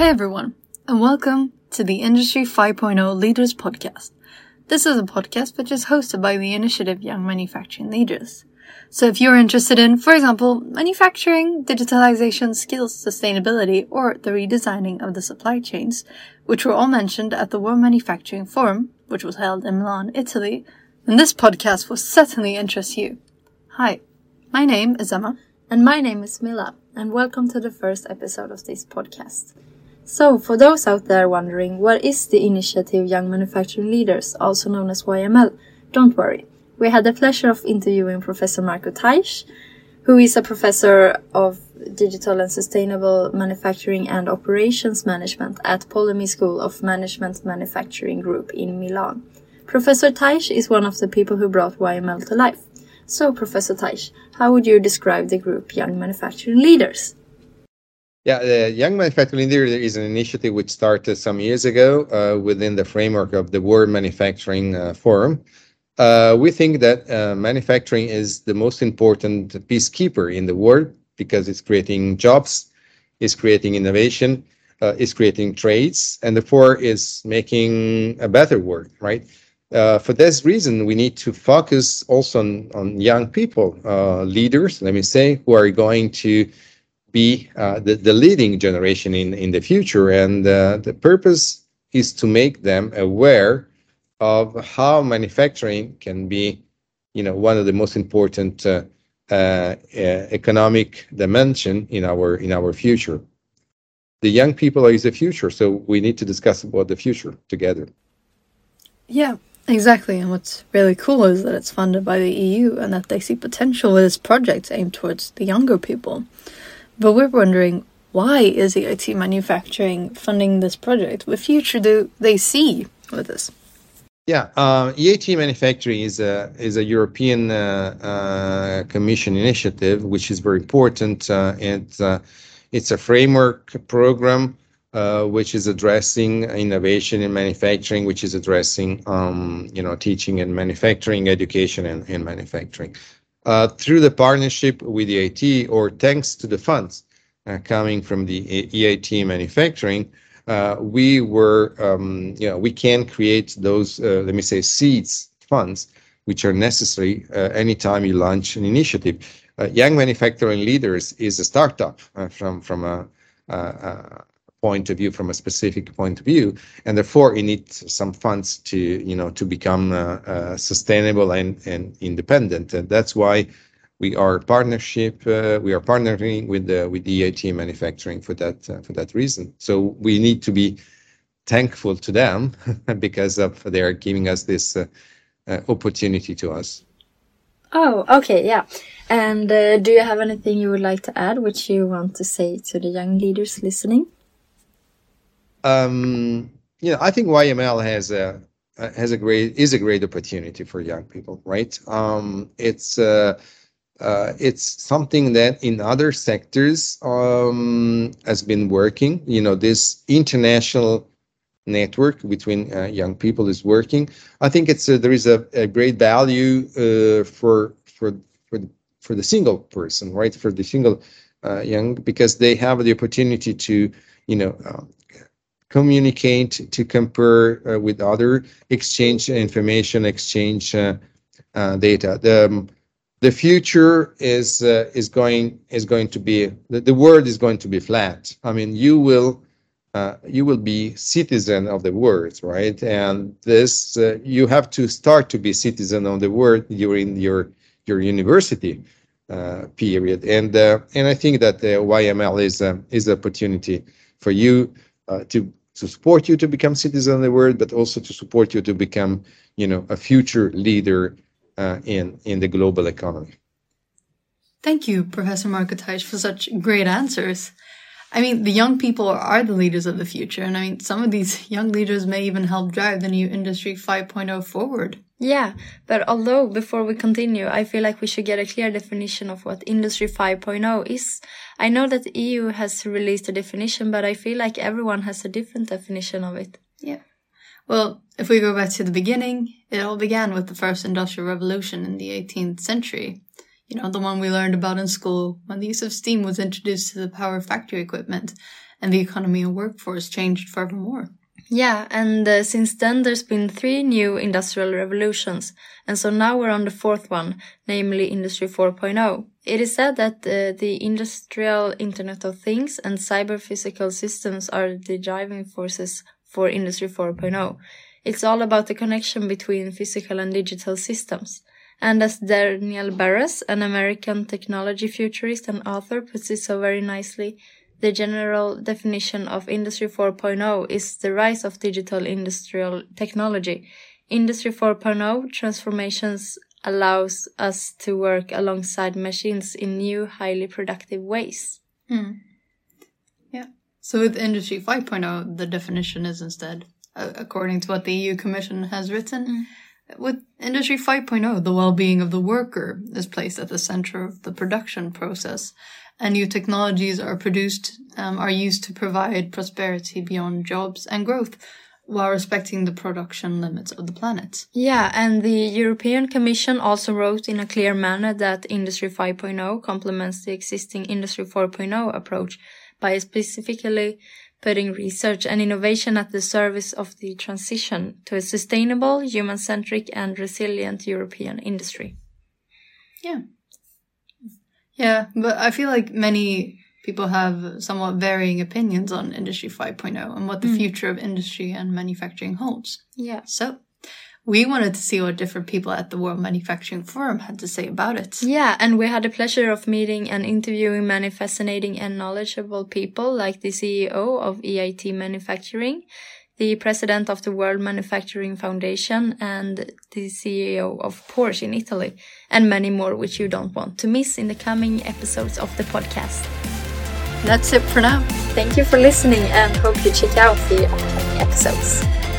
Hi, everyone, and welcome to the Industry 5.0 Leaders Podcast. This is a podcast which is hosted by the initiative Young Manufacturing Leaders. So if you're interested in, for example, manufacturing, digitalization, skills, sustainability, or the redesigning of the supply chains, which were all mentioned at the World Manufacturing Forum, which was held in Milan, Italy, then this podcast will certainly interest you. Hi, my name is Emma. And my name is Smilla, and welcome to the first episode of this podcast. So, for those out there wondering, what is the initiative Young Manufacturing Leaders, also known as YML? Don't worry. We had the pleasure of interviewing Professor Marco Taisch, who is a professor of digital and sustainable manufacturing and operations management at Polimi School of Management Manufacturing Group in Milan. Professor Taisch is one of the people who brought YML to life. So, Professor Taisch, how would you describe the group Young Manufacturing Leaders? Yeah, the Young Manufacturing Leader is an initiative which started some years ago uh, within the framework of the World Manufacturing uh, Forum. Uh, we think that uh, manufacturing is the most important peacekeeper in the world because it's creating jobs, it's creating innovation, uh, it's creating trades, and therefore is making a better world, right? uh, for this reason, we need to focus also on, on young people, uh, leaders, let me say, who are going to be uh, the, the leading generation in, in the future. And uh, the purpose is to make them aware of how manufacturing can be, you know, one of the most important uh, uh, economic dimension in our in our future. The young people is the future, so we need to discuss about the future together. Yeah, Exactly, and what's really cool is that it's funded by the EU and that they see potential with this project aimed towards the younger people. But we're wondering why is EIT Manufacturing funding this project? What future do they see with this? Yeah, uh, EIT Manufacturing is a is a European uh, uh, Commission initiative, which is very important. Uh, it's uh, it's a framework program uh, which is addressing innovation in manufacturing, which is addressing um, you know teaching and manufacturing, education and, and manufacturing. Uh, through the partnership with EIT, or thanks to the funds uh, coming from the EIT manufacturing, uh, we were um, you know we can create those let me say seeds funds which are necessary anytime you launch an initiative. Young Manufacturing Leaders is a startup from from a uh, point of view from a specific point of view and therefore it needs some funds to you know to become uh, uh, sustainable and, and independent. And that's why we are partnership uh, we are partnering with the with EIT manufacturing for that uh, for that reason. So we need to be thankful to them because of they are giving us this uh, uh, opportunity to us. Oh okay yeah. And do you have anything you would like to add which you want to say to the young leaders listening um, you know, I think YML has a has a great is a great opportunity for young people, right? Um, it's uh, uh, it's something that in other sectors um, has been working. You know, this international network between uh, young people is working. I think it's a, there is a, a great value uh, for for for for the single person, right? For the single uh, young because they have the opportunity to you know um, communicate, to compare uh, with other, exchange information, exchange uh, uh, data. The um, the future is uh, is going is going to be the, the world is going to be flat. I mean, you will uh, you will be citizen of the world, right? And this uh, you have to start to be citizen of the world during your your university period. And and I think that the YML is is an opportunity for you to to support you to become citizen of the world, but also to support you to become, you know, a future leader uh, in in the global economy. Thank you, Professor Marco Taisch, for such great answers. I mean, the young people are the leaders of the future, and I mean, some of these young leaders may even help drive the new Industry 5.0 forward. Yeah, but although before we continue, I feel like we should get a clear definition of what Industry 5.0 is. I know that the EU has released a definition, but I feel like everyone has a different definition of it. Yeah. Well, if we go back to the beginning, it all began with the first industrial revolution in the 18th century. You know, the one we learned about in school when the use of steam was introduced to the power factory equipment. and the economy and workforce changed furthermore. Yeah, and uh, since then there's been three new industrial revolutions, and so now we're on the fourth one, namely Industry 4.0. It is said that uh, the industrial Internet of Things and cyber physical systems are the driving forces for Industry 4.0. It's all about the connection between physical and digital systems. And as Daniel Burrus, an American technology futurist and author, puts it so very nicely, the general definition of Industry 4.0 is the rise of digital industrial technology. Industry 4.0 transformations allows us to work alongside machines in new, highly productive ways. Hmm. Yeah. So with Industry 5.0, the definition is instead, uh, according to what the EU Commission has written, mm. with Industry 5.0, the well-being of the worker is placed at the center of the production process and new technologies are produced, um, are used to provide prosperity beyond jobs and growth while respecting the production limits of the planet. Yeah, and the European Commission also wrote in a clear manner that Industry 5.0 complements the existing Industry 4.0 approach by specifically putting research and innovation at the service of the transition to a sustainable, human-centric and resilient European industry. Yeah. Yeah, but I feel like many people have somewhat varying opinions on Industry 5.0 and what the mm. future of industry and manufacturing holds. Yeah. So we wanted to see what different people at the World Manufacturing Forum had to say about it. Yeah, and we had the pleasure of meeting and interviewing many fascinating and knowledgeable people like the CEO of EIT Manufacturing, the president of the World Manufacturing Foundation, and the CEO of Porsche in Italy, and many more which you don't want to miss in the coming episodes of the podcast. That's it for now. Thank you for listening and hope you check out the upcoming episodes.